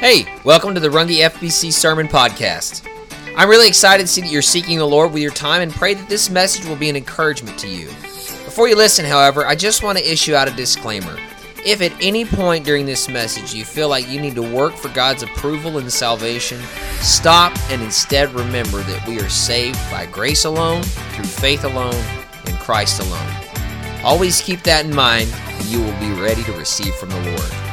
Hey, welcome to the Rungy FBC Sermon Podcast. I'm really excited to see that you're seeking the Lord with your time and pray that this message will be an encouragement to you. Before you listen, however, I just want to issue out a disclaimer. If at any point during this message you feel like you need to work for God's approval and salvation, stop and instead remember that we are saved by grace alone, through faith alone, in Christ alone. Always keep that in mind, and you will be ready to receive from the Lord.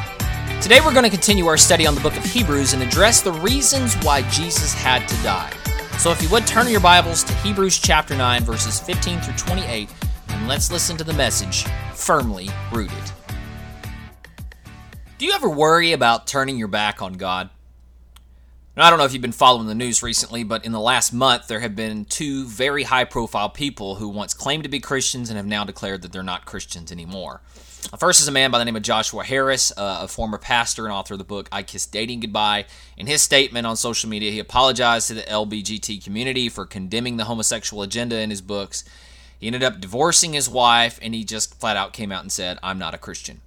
Today we're going to continue our study on the book of Hebrews and address the reasons why Jesus had to die. So if you would turn your Bibles to Hebrews chapter 9 verses 15 through 28 and let's listen to the message firmly rooted. Do you ever worry about turning your back on God? Now, I don't know if you've been following the news recently, but in the last month there have been two very high profile people who once claimed to be Christians and have now declared that they're not Christians anymore. First is a man by the name of Joshua Harris, uh, a former pastor and author of the book I Kissed Dating Goodbye. In his statement on social media, he apologized to the LBGT community for condemning the homosexual agenda in his books. He ended up divorcing his wife, and he just flat out came out and said, I'm not a Christian.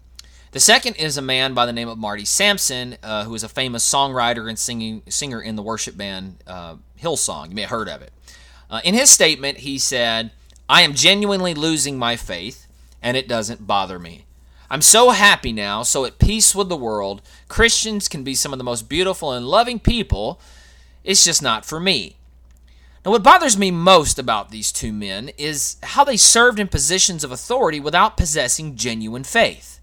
The second is a man by the name of Marty Sampson, uh, who is a famous songwriter and singing, singer in the worship band uh, Hillsong. You may have heard of it. Uh, in his statement, he said, I am genuinely losing my faith, and it doesn't bother me. I'm so happy now, so at peace with the world. Christians can be some of the most beautiful and loving people. It's just not for me. Now, what bothers me most about these two men is how they served in positions of authority without possessing genuine faith.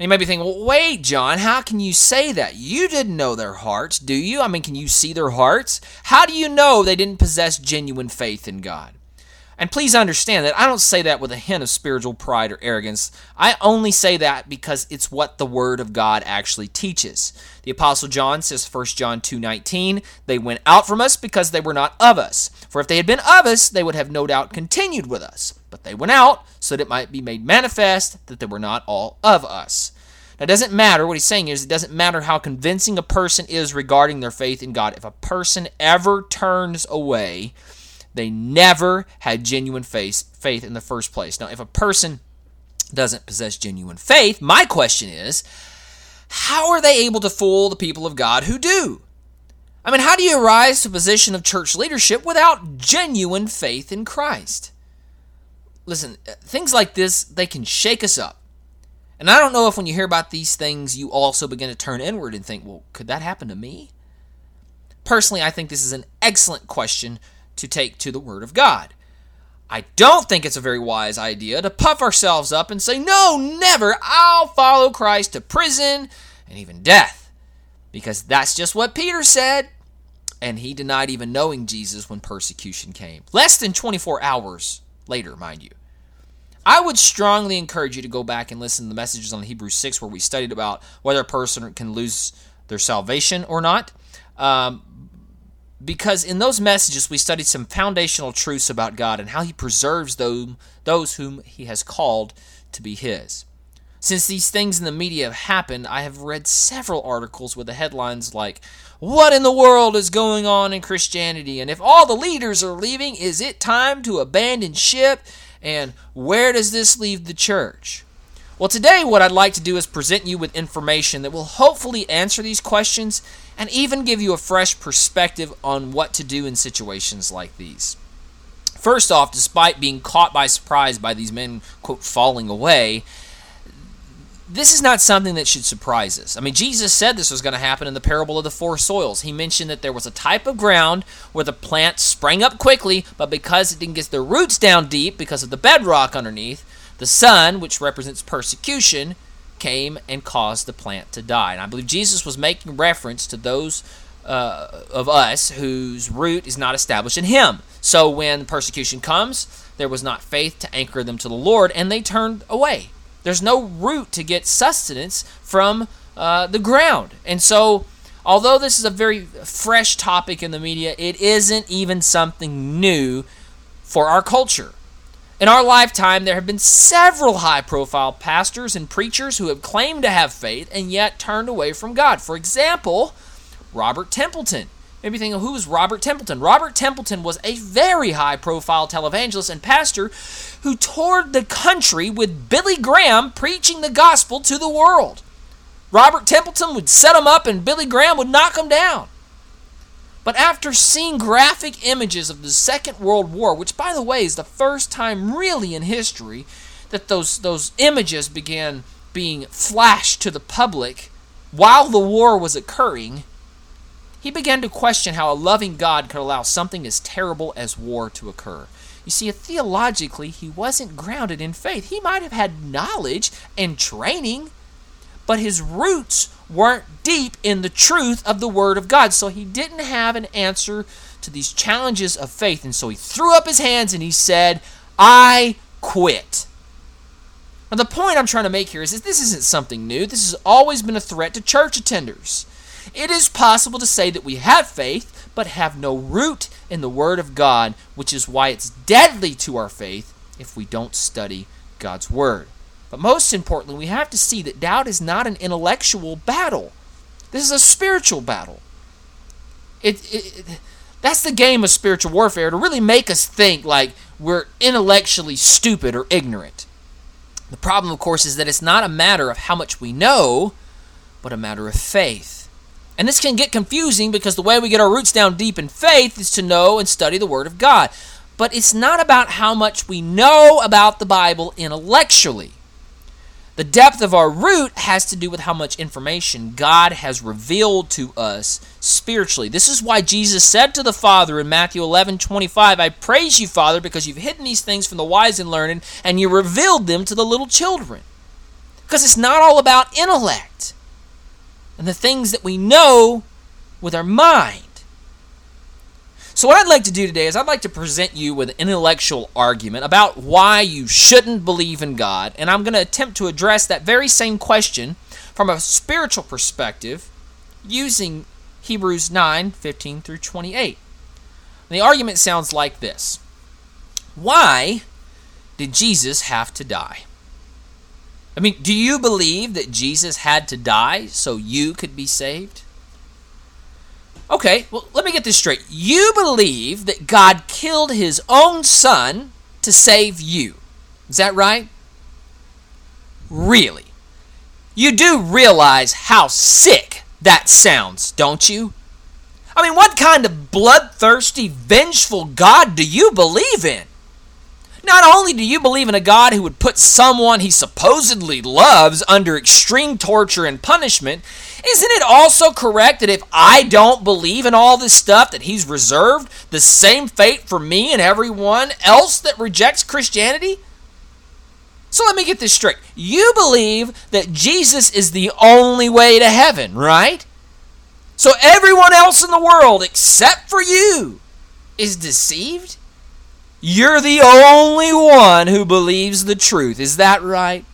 You may be thinking, well, wait, John, how can you say that? You didn't know their hearts, do you? I mean, can you see their hearts? How do you know they didn't possess genuine faith in God? And please understand that I don't say that with a hint of spiritual pride or arrogance. I only say that because it's what the word of God actually teaches. The apostle John says 1 John 2:19, they went out from us because they were not of us. For if they had been of us, they would have no doubt continued with us. But they went out so that it might be made manifest that they were not all of us. Now, it doesn't matter. What he's saying is, it doesn't matter how convincing a person is regarding their faith in God. If a person ever turns away, they never had genuine faith, faith in the first place. Now, if a person doesn't possess genuine faith, my question is, how are they able to fool the people of God who do? I mean, how do you rise to a position of church leadership without genuine faith in Christ? Listen, things like this, they can shake us up. And I don't know if when you hear about these things, you also begin to turn inward and think, well, could that happen to me? Personally, I think this is an excellent question to take to the Word of God. I don't think it's a very wise idea to puff ourselves up and say, No, never, I'll follow Christ to prison and even death. Because that's just what Peter said. And he denied even knowing Jesus when persecution came. Less than 24 hours later, mind you. I would strongly encourage you to go back and listen to the messages on Hebrews 6 where we studied about whether a person can lose their salvation or not. Um, because in those messages we studied some foundational truths about God and how He preserves those, those whom He has called to be His. Since these things in the media have happened, I have read several articles with the headlines like, What in the world is going on in Christianity? And if all the leaders are leaving, is it time to abandon ship? And where does this leave the church? Well, today, what I'd like to do is present you with information that will hopefully answer these questions and even give you a fresh perspective on what to do in situations like these. First off, despite being caught by surprise by these men, quote, falling away, this is not something that should surprise us. I mean, Jesus said this was going to happen in the parable of the four soils. He mentioned that there was a type of ground where the plant sprang up quickly, but because it didn't get the roots down deep because of the bedrock underneath, the sun, which represents persecution, came and caused the plant to die. And I believe Jesus was making reference to those uh, of us whose root is not established in Him. So when persecution comes, there was not faith to anchor them to the Lord, and they turned away. There's no root to get sustenance from uh, the ground. And so, although this is a very fresh topic in the media, it isn't even something new for our culture. In our lifetime, there have been several high profile pastors and preachers who have claimed to have faith and yet turned away from God. For example, Robert Templeton. Maybe thinking, who is Robert Templeton? Robert Templeton was a very high profile televangelist and pastor who toured the country with Billy Graham preaching the gospel to the world. Robert Templeton would set him up and Billy Graham would knock him down. But after seeing graphic images of the Second World War, which by the way is the first time really in history that those those images began being flashed to the public while the war was occurring, he began to question how a loving God could allow something as terrible as war to occur. You see, theologically, he wasn't grounded in faith. He might have had knowledge and training, but his roots weren't deep in the truth of the Word of God. So he didn't have an answer to these challenges of faith. And so he threw up his hands and he said, I quit. Now, the point I'm trying to make here is that this isn't something new. This has always been a threat to church attenders. It is possible to say that we have faith, but have no root in the Word of God, which is why it's deadly to our faith if we don't study God's Word. But most importantly, we have to see that doubt is not an intellectual battle. This is a spiritual battle. It, it, it, that's the game of spiritual warfare to really make us think like we're intellectually stupid or ignorant. The problem, of course, is that it's not a matter of how much we know, but a matter of faith. And this can get confusing because the way we get our roots down deep in faith is to know and study the Word of God. But it's not about how much we know about the Bible intellectually. The depth of our root has to do with how much information God has revealed to us spiritually. This is why Jesus said to the Father in Matthew 11 25, I praise you, Father, because you've hidden these things from the wise and learned, and you revealed them to the little children. Because it's not all about intellect and the things that we know with our mind. So, what I'd like to do today is I'd like to present you with an intellectual argument about why you shouldn't believe in God, and I'm going to attempt to address that very same question from a spiritual perspective using Hebrews 9 15 through 28. And the argument sounds like this Why did Jesus have to die? I mean, do you believe that Jesus had to die so you could be saved? Okay, well, let me get this straight. You believe that God killed his own son to save you. Is that right? Really? You do realize how sick that sounds, don't you? I mean, what kind of bloodthirsty, vengeful God do you believe in? Not only do you believe in a God who would put someone he supposedly loves under extreme torture and punishment, isn't it also correct that if I don't believe in all this stuff, that he's reserved the same fate for me and everyone else that rejects Christianity? So let me get this straight. You believe that Jesus is the only way to heaven, right? So everyone else in the world, except for you, is deceived? You're the only one who believes the truth. Is that right?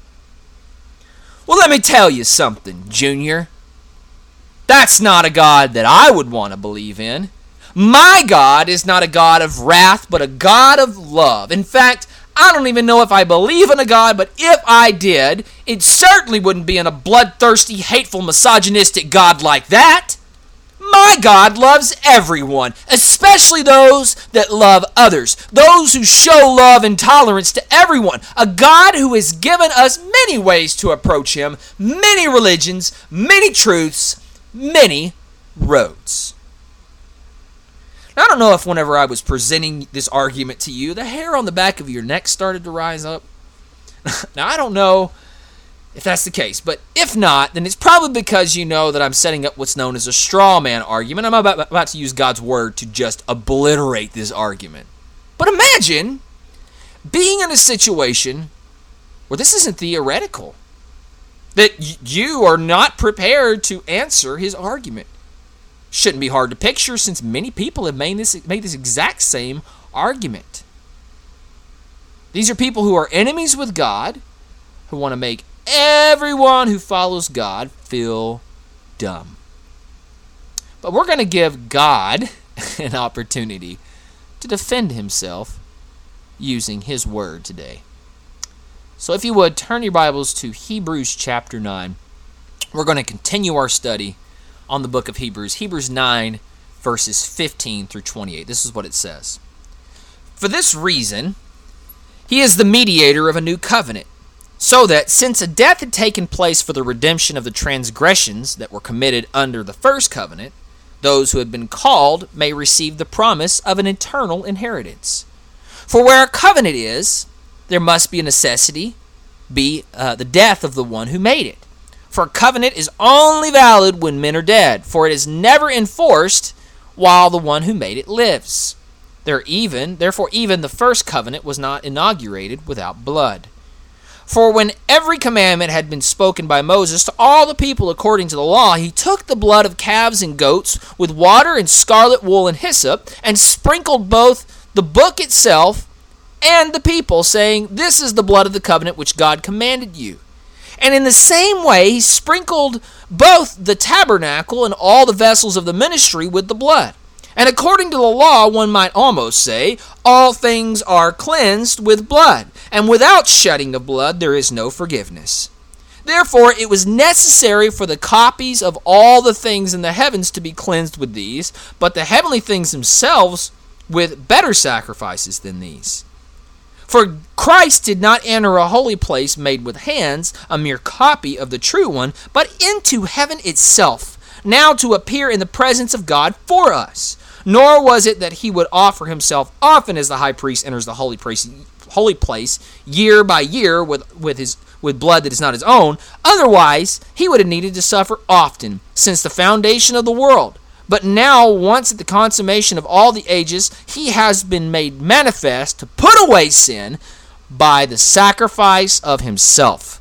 Well, let me tell you something, Junior. That's not a God that I would want to believe in. My God is not a God of wrath, but a God of love. In fact, I don't even know if I believe in a God, but if I did, it certainly wouldn't be in a bloodthirsty, hateful, misogynistic God like that. My God loves everyone, especially those that love others, those who show love and tolerance to everyone. A God who has given us many ways to approach Him, many religions, many truths, many roads. Now, I don't know if whenever I was presenting this argument to you, the hair on the back of your neck started to rise up. now, I don't know if that's the case. But if not, then it's probably because you know that I'm setting up what's known as a straw man argument. I'm about, about to use God's word to just obliterate this argument. But imagine being in a situation where this isn't theoretical, that you are not prepared to answer his argument. Shouldn't be hard to picture since many people have made this, made this exact same argument. These are people who are enemies with God, who want to make everyone who follows God feel dumb. But we're going to give God an opportunity to defend himself using his word today. So if you would, turn your Bibles to Hebrews chapter 9. We're going to continue our study on the book of Hebrews, Hebrews 9, verses 15 through 28. This is what it says For this reason, he is the mediator of a new covenant So that, since a death had taken place for the redemption of the transgressions that were committed under the first covenant, those who have been called may receive the promise of an eternal inheritance. For where a covenant is, there must be a necessity, be uh, the death of the one who made it. For a covenant is only valid when men are dead, for it is never enforced while the one who made it lives. There even, therefore, even the first covenant was not inaugurated without blood. For when every commandment had been spoken by Moses to all the people according to the law, he took the blood of calves and goats with water and scarlet wool and hyssop, and sprinkled both the book itself and the people, saying, This is the blood of the covenant which God commanded you. And in the same way, he sprinkled both the tabernacle and all the vessels of the ministry with the blood. And according to the law, one might almost say, all things are cleansed with blood, and without shedding of blood there is no forgiveness. Therefore, it was necessary for the copies of all the things in the heavens to be cleansed with these, but the heavenly things themselves with better sacrifices than these. For Christ did not enter a holy place made with hands, a mere copy of the true one, but into heaven itself, now to appear in the presence of God for us. Nor was it that he would offer himself often as the high priest enters the holy place, holy place year by year with, with his with blood that is not his own. Otherwise, he would have needed to suffer often since the foundation of the world. But now, once at the consummation of all the ages, he has been made manifest to put away sin by the sacrifice of himself.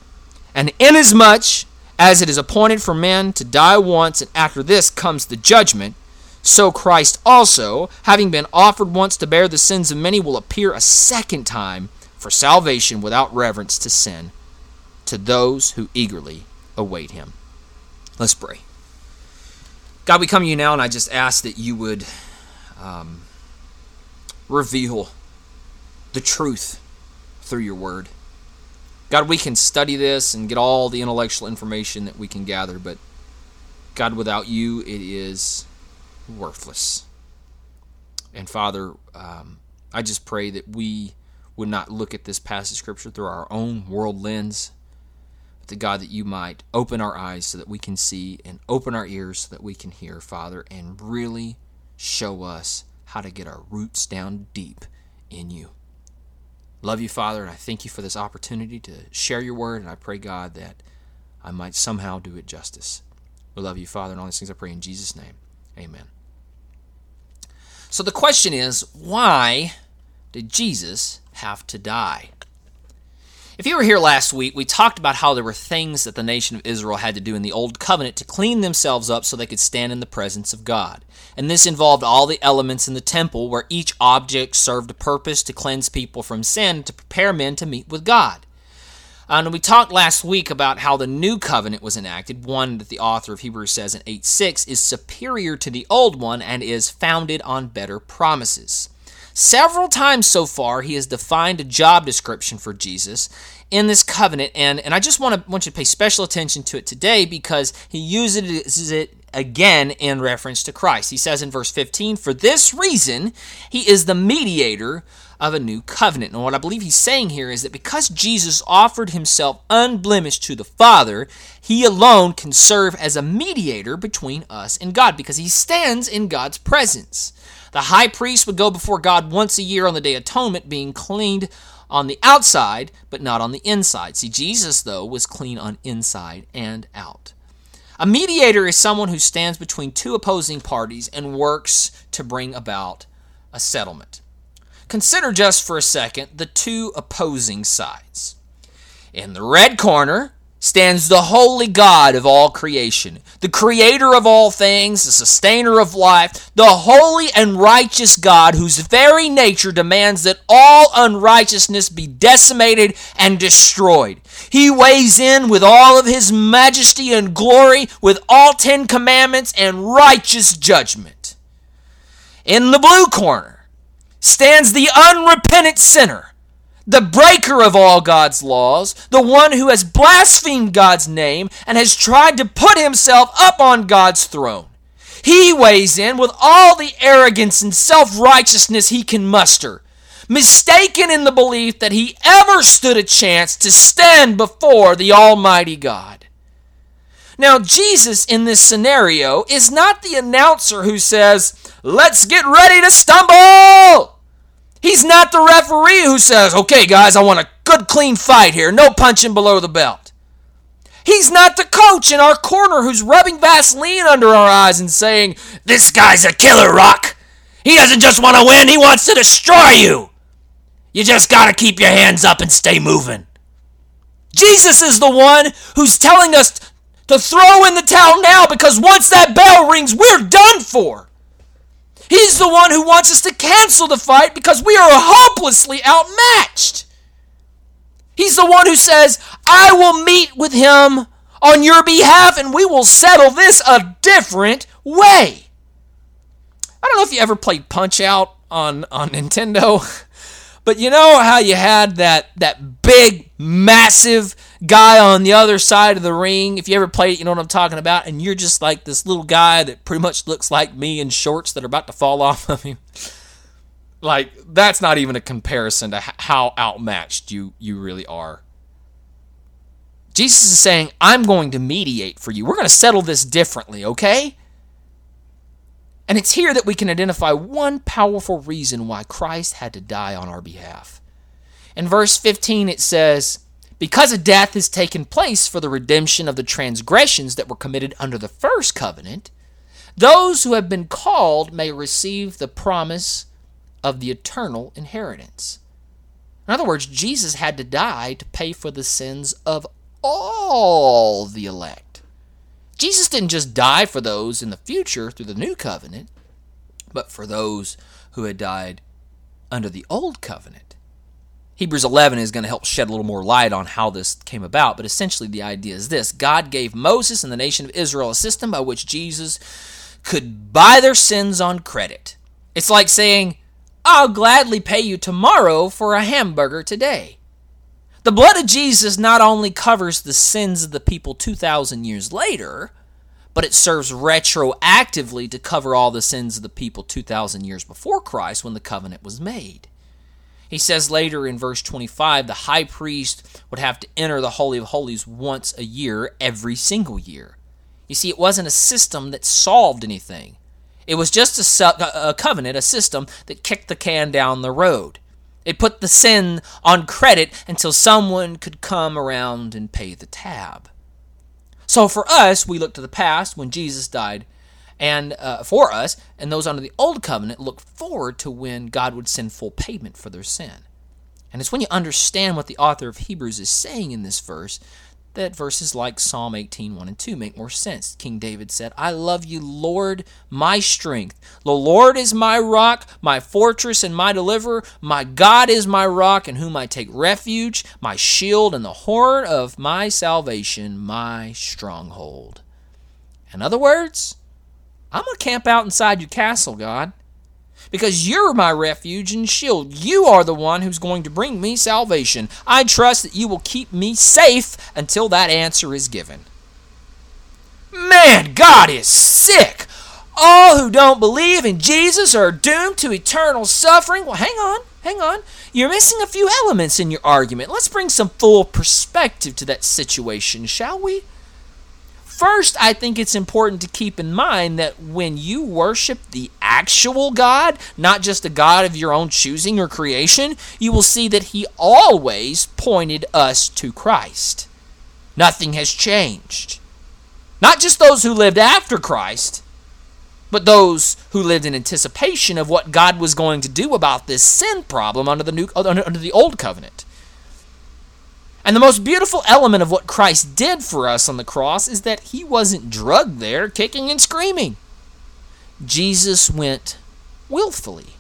And inasmuch as it is appointed for men to die once, and after this comes the judgment, so Christ also, having been offered once to bear the sins of many, will appear a second time for salvation without reverence to sin to those who eagerly await him. Let's pray. God, we come to you now, and I just ask that you would um, reveal the truth through your word. God, we can study this and get all the intellectual information that we can gather, but God, without you, it is worthless. And Father, um, I just pray that we would not look at this passage of Scripture through our own world lens, that God, that you might open our eyes so that we can see and open our ears so that we can hear, Father, and really show us how to get our roots down deep in you. Love you, Father, and I thank you for this opportunity to share your word, and I pray, God, that I might somehow do it justice. We love you, Father, and all these things I pray in Jesus' name. Amen. So the question is why did Jesus have to die? If you were here last week, we talked about how there were things that the nation of Israel had to do in the Old Covenant to clean themselves up so they could stand in the presence of God. And this involved all the elements in the temple where each object served a purpose to cleanse people from sin to prepare men to meet with God. And we talked last week about how the new covenant was enacted, one that the author of Hebrews says in 8 6 is superior to the old one and is founded on better promises. Several times so far, he has defined a job description for Jesus in this covenant, and, and I just want to want you to pay special attention to it today because he uses it again in reference to Christ. He says in verse 15, For this reason, he is the mediator of a new covenant. And what I believe he's saying here is that because Jesus offered himself unblemished to the Father, he alone can serve as a mediator between us and God because he stands in God's presence. The high priest would go before God once a year on the Day of Atonement, being cleaned on the outside, but not on the inside. See, Jesus, though, was clean on inside and out. A mediator is someone who stands between two opposing parties and works to bring about a settlement. Consider just for a second the two opposing sides. In the red corner stands the holy God of all creation, the creator of all things, the sustainer of life, the holy and righteous God whose very nature demands that all unrighteousness be decimated and destroyed. He weighs in with all of his majesty and glory, with all Ten Commandments and righteous judgment. In the blue corner, stands the unrepentant sinner, the breaker of all God's laws, the one who has blasphemed God's name and has tried to put himself up on God's throne. He weighs in with all the arrogance and self righteousness he can muster. mistaken in the belief that he ever stood a chance to stand before the Almighty God. Now, Jesus in this scenario is not the announcer who says, Let's get ready to stumble! He's not the referee who says, Okay, guys, I want a good clean fight here, no punching below the belt. He's not the coach in our corner who's rubbing Vaseline under our eyes and saying, This guy's a killer, Rock. He doesn't just want to win, he wants to destroy you. You just got to keep your hands up and stay moving. Jesus is the one who's telling us to throw in the towel now because once that bell rings, we're done for. He's the one who wants us to cancel the fight because we are hopelessly outmatched. He's the one who says, I will meet with him on your behalf and we will settle this a different way. I don't know if you ever played Punch Out on, on Nintendo, but you know how you had that, that big, massive guy on the other side of the ring. If you ever played it, you know what I'm talking about. And you're just like this little guy that pretty much looks like me in shorts that are about to fall off of you. Like that's not even a comparison to how outmatched you you really are. Jesus is saying, "I'm going to mediate for you. We're going to settle this differently, okay?" And it's here that we can identify one powerful reason why Christ had to die on our behalf. In verse 15 it says, because a death has taken place for the redemption of the transgressions that were committed under the first covenant, those who have been called may receive the promise of the eternal inheritance. In other words, Jesus had to die to pay for the sins of all the elect. Jesus didn't just die for those in the future through the new covenant, but for those who had died under the old covenant. Hebrews 11 is going to help shed a little more light on how this came about, but essentially the idea is this God gave Moses and the nation of Israel a system by which Jesus could buy their sins on credit. It's like saying, I'll gladly pay you tomorrow for a hamburger today. The blood of Jesus not only covers the sins of the people 2,000 years later, but it serves retroactively to cover all the sins of the people 2,000 years before Christ when the covenant was made. He says later in verse 25 the high priest would have to enter the Holy of Holies once a year, every single year. You see, it wasn't a system that solved anything. It was just a, a covenant, a system that kicked the can down the road. It put the sin on credit until someone could come around and pay the tab. So for us, we look to the past when Jesus died and uh, for us, and those under the old covenant look forward to when God would send full payment for their sin. And it's when you understand what the author of Hebrews is saying in this verse that verses like Psalm 18, 1 and 2 make more sense. King David said, I love you, Lord, my strength. The Lord is my rock, my fortress, and my deliverer. My God is my rock, in whom I take refuge, my shield, and the horn of my salvation, my stronghold. In other words, I'm going to camp out inside your castle, God, because you're my refuge and shield. You are the one who's going to bring me salvation. I trust that you will keep me safe until that answer is given. Man, God is sick. All who don't believe in Jesus are doomed to eternal suffering. Well, hang on, hang on. You're missing a few elements in your argument. Let's bring some full perspective to that situation, shall we? First, I think it's important to keep in mind that when you worship the actual God, not just a God of your own choosing or creation, you will see that He always pointed us to Christ. Nothing has changed. Not just those who lived after Christ, but those who lived in anticipation of what God was going to do about this sin problem under the new under the old covenant. And the most beautiful element of what Christ did for us on the cross is that he wasn't drugged there kicking and screaming. Jesus went willfully.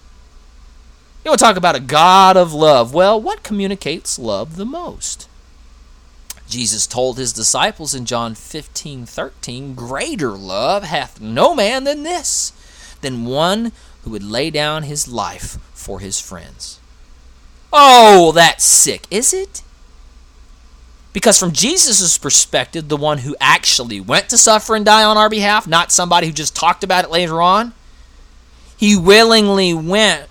You want to talk about a God of love. Well, what communicates love the most? Jesus told his disciples in John 15 13, Greater love hath no man than this, than one who would lay down his life for his friends. Oh, that's sick, is it? Because from Jesus' perspective, the one who actually went to suffer and die on our behalf, not somebody who just talked about it later on, he willingly went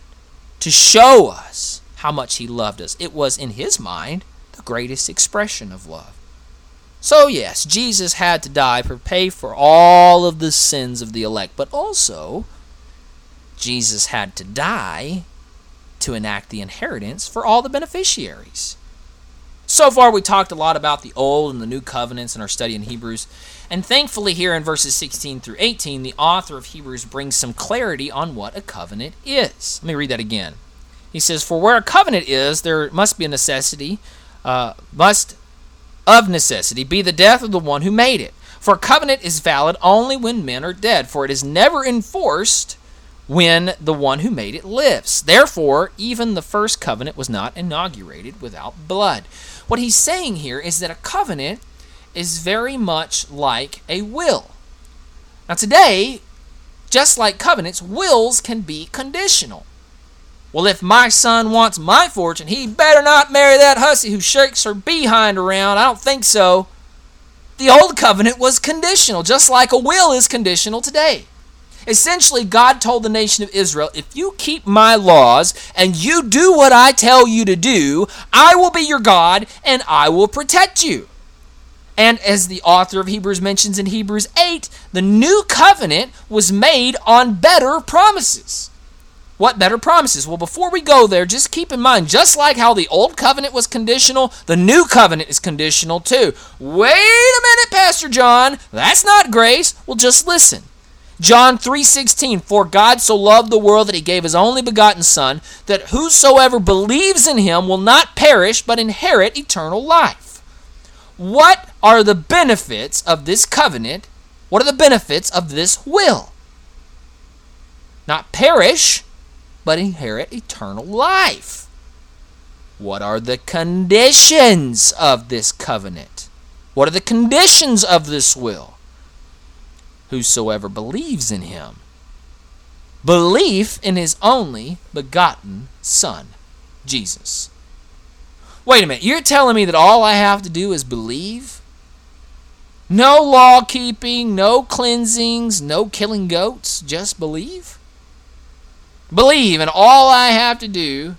to show us how much he loved us. It was, in his mind, the greatest expression of love. So, yes, Jesus had to die to pay for all of the sins of the elect, but also, Jesus had to die to enact the inheritance for all the beneficiaries. So far, we talked a lot about the Old and the New Covenants in our study in Hebrews. And thankfully, here in verses 16 through 18, the author of Hebrews brings some clarity on what a covenant is. Let me read that again. He says, For where a covenant is, there must be a necessity, uh, must of necessity be the death of the one who made it. For a covenant is valid only when men are dead, for it is never enforced when the one who made it lives. Therefore, even the first covenant was not inaugurated without blood. What he's saying here is that a covenant is very much like a will. Now, today, just like covenants, wills can be conditional. Well, if my son wants my fortune, he better not marry that hussy who shakes her behind around. I don't think so. The old covenant was conditional, just like a will is conditional today. Essentially, God told the nation of Israel, if you keep my laws and you do what I tell you to do, I will be your God and I will protect you. And as the author of Hebrews mentions in Hebrews 8, the new covenant was made on better promises. What better promises? Well, before we go there, just keep in mind, just like how the old covenant was conditional, the new covenant is conditional too. Wait a minute, Pastor John. That's not grace. Well, just listen. John 3:16 For God so loved the world that he gave his only begotten son that whosoever believes in him will not perish but inherit eternal life. What are the benefits of this covenant? What are the benefits of this will? Not perish but inherit eternal life. What are the conditions of this covenant? What are the conditions of this will? Whosoever believes in him. Belief in his only begotten Son, Jesus. Wait a minute, you're telling me that all I have to do is believe? No law keeping, no cleansings, no killing goats, just believe? Believe, and all I have to do,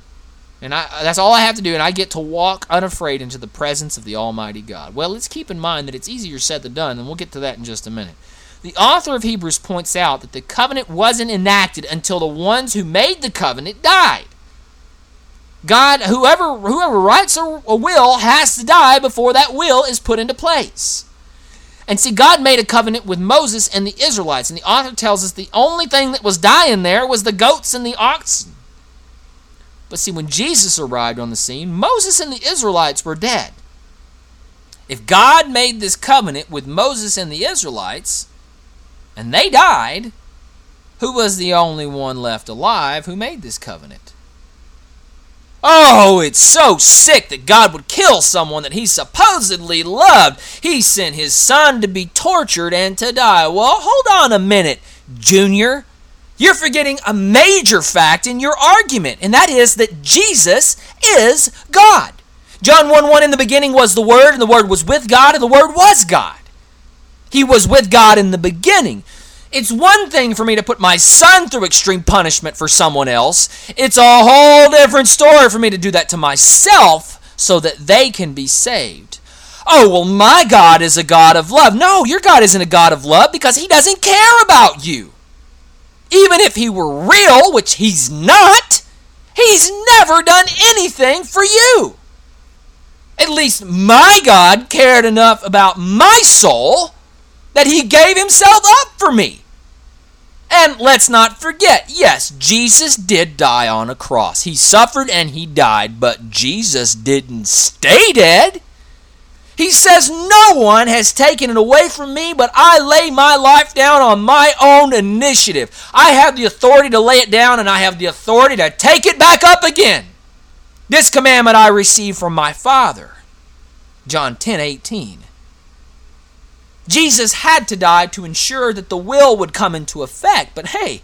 and I, that's all I have to do, and I get to walk unafraid into the presence of the Almighty God. Well, let's keep in mind that it's easier said than done, and we'll get to that in just a minute. The author of Hebrews points out that the covenant wasn't enacted until the ones who made the covenant died. God, whoever whoever writes a, a, will has to die before that will is put into place. And see, God made a covenant with Moses and the Israelites, and the author tells us the only thing that was dying there was the goats and the oxen. But see, when Jesus arrived on the scene, Moses and the Israelites were dead. If God made this covenant with Moses and the Israelites, and they died, who was the only one left alive who made this covenant? Oh, it's so sick that God would kill someone that he supposedly loved. He sent his son to be tortured and to die. Well, hold on a minute, Junior. You're forgetting a major fact in your argument, and that is that Jesus is God. John 1 1 in the beginning was the Word, and the Word was with God, and the Word was God. He was with God in the beginning. It's one thing for me to put my son through extreme punishment for someone else. It's a whole different story for me to do that to myself so that they can be saved. Oh, well, my God is a God of love. No, your God isn't a God of love because he doesn't care about you. Even if he were real, which he's not, he's never done anything for you. At least my God cared enough about my soul that he gave himself up for me. And let's not forget, yes, Jesus did die on a cross. He suffered and he died, but Jesus didn't stay dead. He says, No one has taken it away from me, but I lay my life down on my own initiative. I have the authority to lay it down, and I have the authority to take it back up again. This commandment I received from my Father. John 10 18. Jesus had to die to ensure that the will would come into effect, but hey,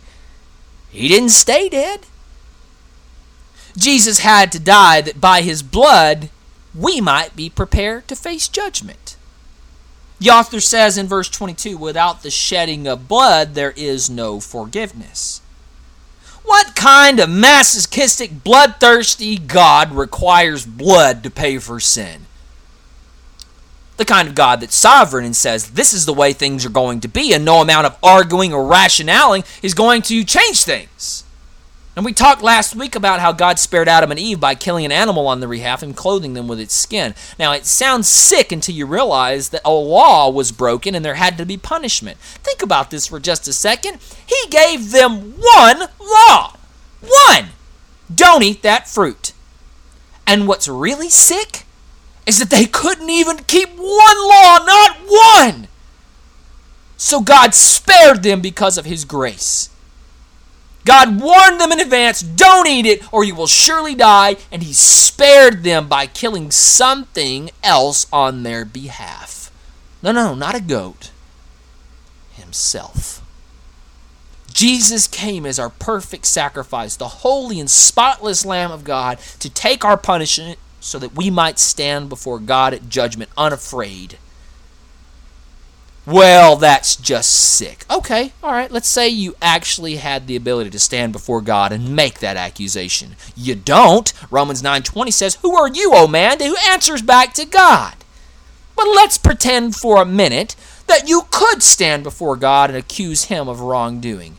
he didn't stay dead. Jesus had to die that by his blood we might be prepared to face judgment. The author says in verse 22 without the shedding of blood, there is no forgiveness. What kind of masochistic, bloodthirsty God requires blood to pay for sin? The kind of God that's sovereign and says, this is the way things are going to be, and no amount of arguing or rationaling is going to change things. And we talked last week about how God spared Adam and Eve by killing an animal on their behalf and clothing them with its skin. Now, it sounds sick until you realize that a law was broken and there had to be punishment. Think about this for just a second. He gave them one law. One! Don't eat that fruit. And what's really sick is that they couldn't even keep one law, not one. So God spared them because of His grace. God warned them in advance, don't eat it or you will surely die, and he spared them by killing something else on their behalf. No, no, not a goat. Himself. Jesus came as our perfect sacrifice, the holy and spotless Lamb of God, to take our punishment so that we might stand before God at judgment unafraid. Well, that's just sick. Okay, all right, let's say you actually had the ability to stand before God and make that accusation. You don't. Romans 9:20 says, "Who are you, O man, who answers back to God?" But let's pretend for a minute that you could stand before God and accuse him of wrongdoing.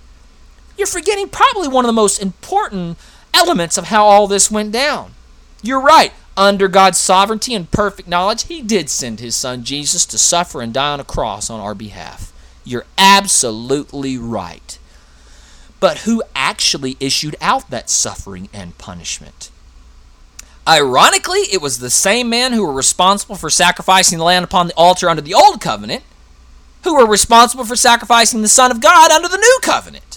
You're forgetting probably one of the most important elements of how all this went down. You're right under God's sovereignty and perfect knowledge, He did send His Son Jesus to suffer and die on a cross on our behalf. You're absolutely right. But who actually issued out that suffering and punishment? Ironically, it was the same men who were responsible for sacrificing the lamb upon the altar under the Old Covenant who were responsible for sacrificing the Son of God under the New Covenant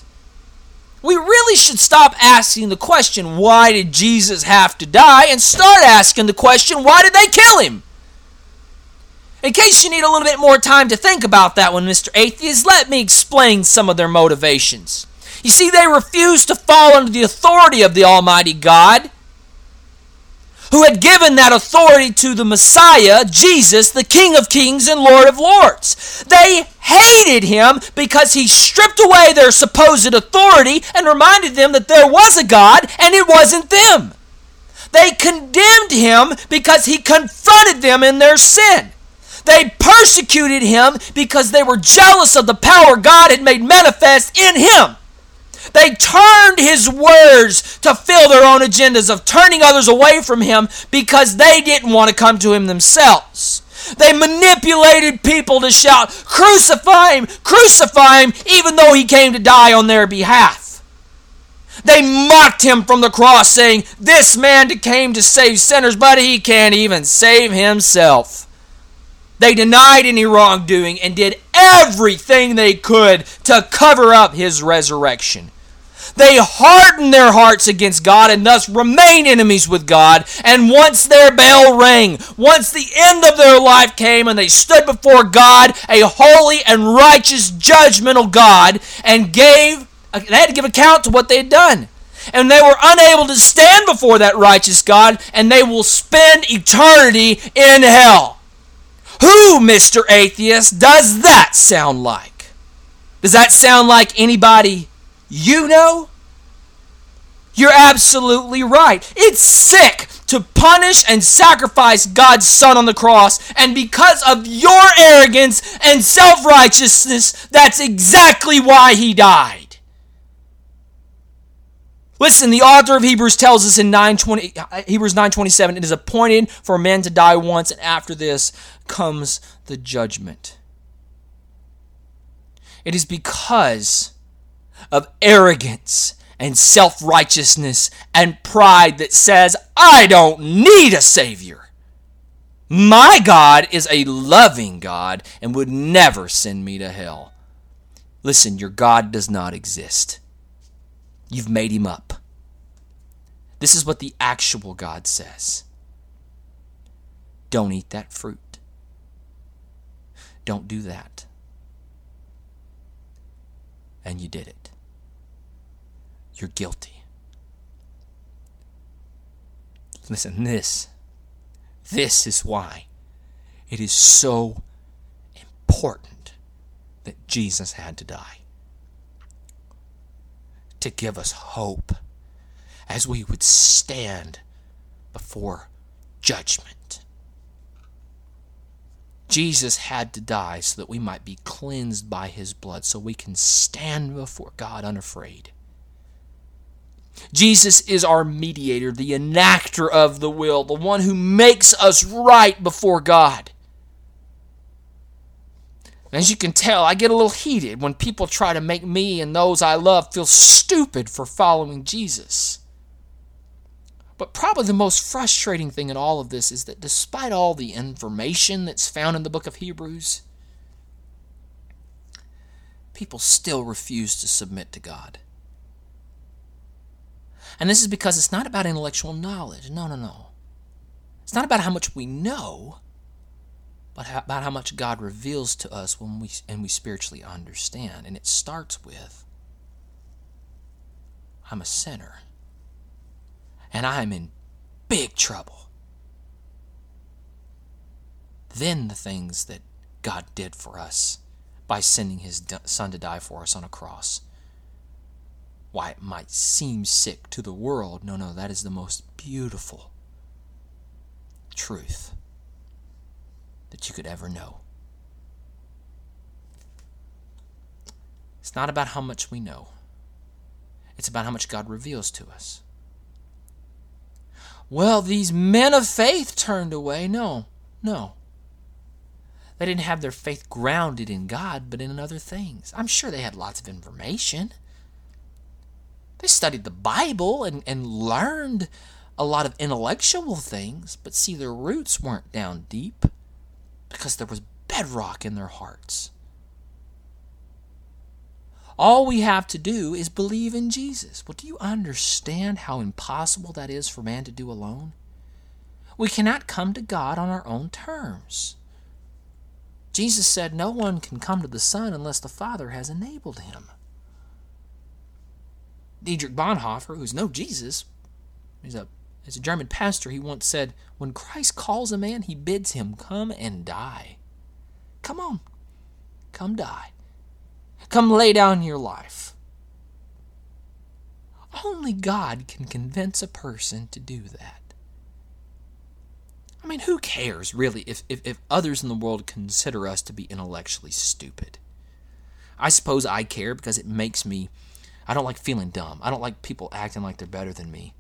we really should stop asking the question, why did Jesus have to die, and start asking the question, why did they kill him? In case you need a little bit more time to think about that one, Mr. Atheist, let me explain some of their motivations. You see, they refused to fall under the authority of the Almighty God who had given that authority to the Messiah, Jesus, the King of Kings and Lord of Lords. They hated him because he stripped away their supposed authority and reminded them that there was a God and it wasn't them. They condemned him because he confronted them in their sin. They persecuted him because they were jealous of the power God had made manifest in him. They turned his words to fill their own agendas of turning others away from him because they didn't want to come to him themselves. They manipulated people to shout, Crucify him! Crucify him! even though he came to die on their behalf. They mocked him from the cross, saying, This man came to save sinners, but he can't even save himself. They denied any wrongdoing and did everything they could to cover up his resurrection. They hardened their hearts against God and thus remain enemies with God. And once their bell rang, once the end of their life came and they stood before God, a holy and righteous judgmental God, and gave they had to give account to what they had done. And they were unable to stand before that righteous God, and they will spend eternity in hell. Who, Mr. Atheist, does that sound like? Does that sound like anybody you know? You're absolutely right. It's sick to punish and sacrifice God's Son on the cross, and because of your arrogance and self righteousness, that's exactly why He died. Listen, the author of Hebrews tells us in 920, uh, Hebrews 9:27, it is appointed for man to die once, and after this comes the judgment. It is because of arrogance and self righteousness and pride that says, I don't need a Savior. My God is a loving God and would never send me to hell. Listen, your God does not exist. You've made him up. This is what the actual God says. Don't eat that fruit. Don't do that. And you did it. You're guilty. Listen, this, this is why it is so important that Jesus had to die. to give us hope as we would stand before judgment. Jesus had to die so that we might be cleansed by his blood, so we can stand before God unafraid. Jesus is our mediator, the enactor of the will, the one who makes us right before God. As you can tell, I get a little heated when people try to make me and those I love feel stupid for following Jesus. But probably the most frustrating thing in all of this is that despite all the information that's found in the book of Hebrews, people still refuse to submit to God. And this is because it's not about intellectual knowledge. No, no, no. It's not about how much we know, but about how much God reveals to us when we and we spiritually understand. And it starts with I'm a sinner. And I'm in big trouble. Then the things that God did for us by sending his son to die for us on a cross why it might seem sick to the world. No, no, that is the most beautiful truth that you could ever know. It's not about how much we know, it's about how much God reveals to us. Well, these men of faith turned away. No, no. They didn't have their faith grounded in God, but in other things. I'm sure they had lots of information. They studied the Bible and, and learned a lot of intellectual things, but see, their roots weren't down deep because there was bedrock in their hearts. All we have to do is believe in Jesus. Well, do you understand how impossible that is for man to do alone? We cannot come to God on our own terms. Jesus said, No one can come to the Son unless the Father has enabled him. Dietrich Bonhoeffer, who's no Jesus, he's a, he's a German pastor, he once said, When Christ calls a man, he bids him come and die. Come on, come die. Come lay down your life. Only God can convince a person to do that. I mean, who cares, really, if, if, if others in the world consider us to be intellectually stupid? I suppose I care because it makes me I don't like feeling dumb. I don't like people acting like they're better than me.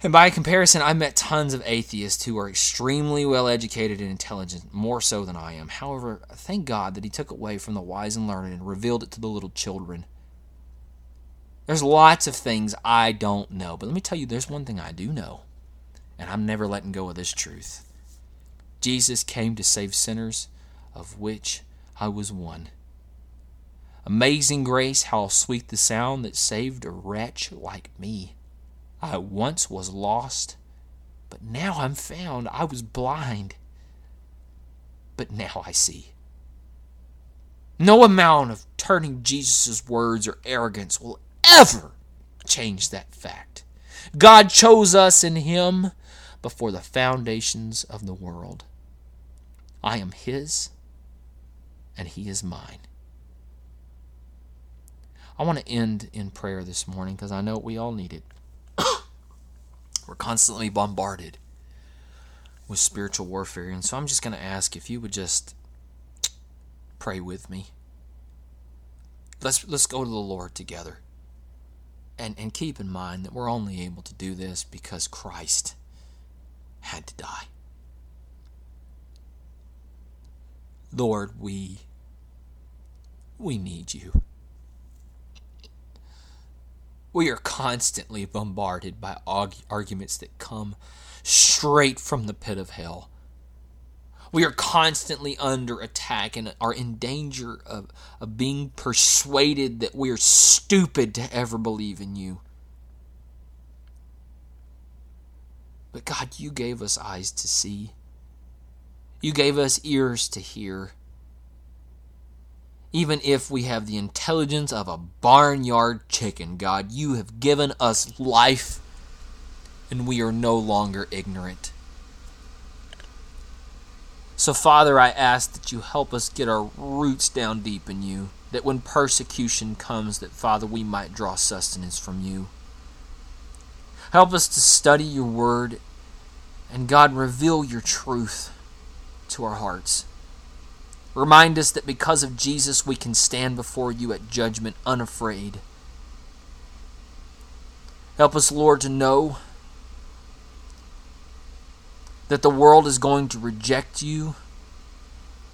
And by comparison, I met tons of atheists who are extremely well educated and intelligent, more so than I am. However, thank God that He took away from the wise and learned and revealed it to the little children. There's lots of things I don't know, but let me tell you, there's one thing I do know, and I'm never letting go of this truth. Jesus came to save sinners, of which I was one. Amazing grace, how sweet the sound that saved a wretch like me. I once was lost, but now I'm found. I was blind, but now I see. No amount of turning Jesus' words or arrogance will ever change that fact. God chose us in Him before the foundations of the world. I am His, and He is mine. I want to end in prayer this morning because I know we all need it. We're constantly bombarded with spiritual warfare. And so I'm just going to ask if you would just pray with me. Let's let's go to the Lord together. And and keep in mind that we're only able to do this because Christ had to die. Lord, we we need you. We are constantly bombarded by arguments that come straight from the pit of hell. We are constantly under attack and are in danger of, of being persuaded that we are stupid to ever believe in you. But God, you gave us eyes to see. You gave us ears to hear even if we have the intelligence of a barnyard chicken. God, you have given us life, and we are no longer ignorant. So, Father, I ask that you help us get our roots down deep in you. that when persecution comes, that Father, we might draw sustenance from you. Help us to study your word and God, reveal your truth to our hearts. Remind us that because of Jesus, we can stand before you at judgment unafraid. Help us, Lord, to know that the world is going to reject you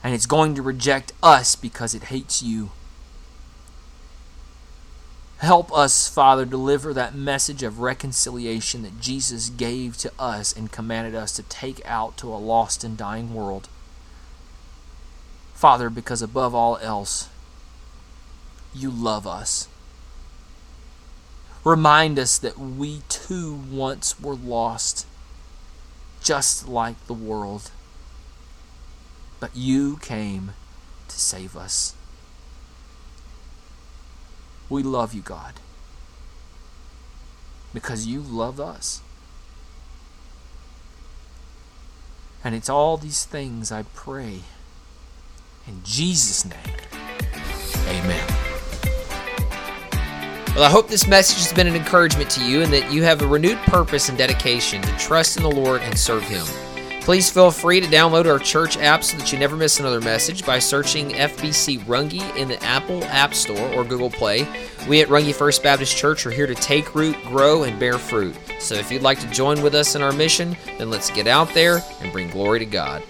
and it's going to reject us because it hates you. Help us, Father, deliver that message of reconciliation that Jesus gave to us and commanded us to take out to a lost and dying world. Father, because above all else, you love us. Remind us that we too once were lost, just like the world. But you came to save us. We love you, God, because you love us. And it's all these things I pray in Jesus' name. Amen. Well, I hope this message has been an encouragement to you and that you have a renewed purpose and dedication to trust in the Lord and serve Him. Please feel free to download our church app so that you never miss another message by searching FBC Runge in the Apple App Store or Google Play. We at Runge First Baptist Church are here to take root, grow, and bear fruit. So if you'd like to join with us in our mission, then let's get out there and bring glory to God.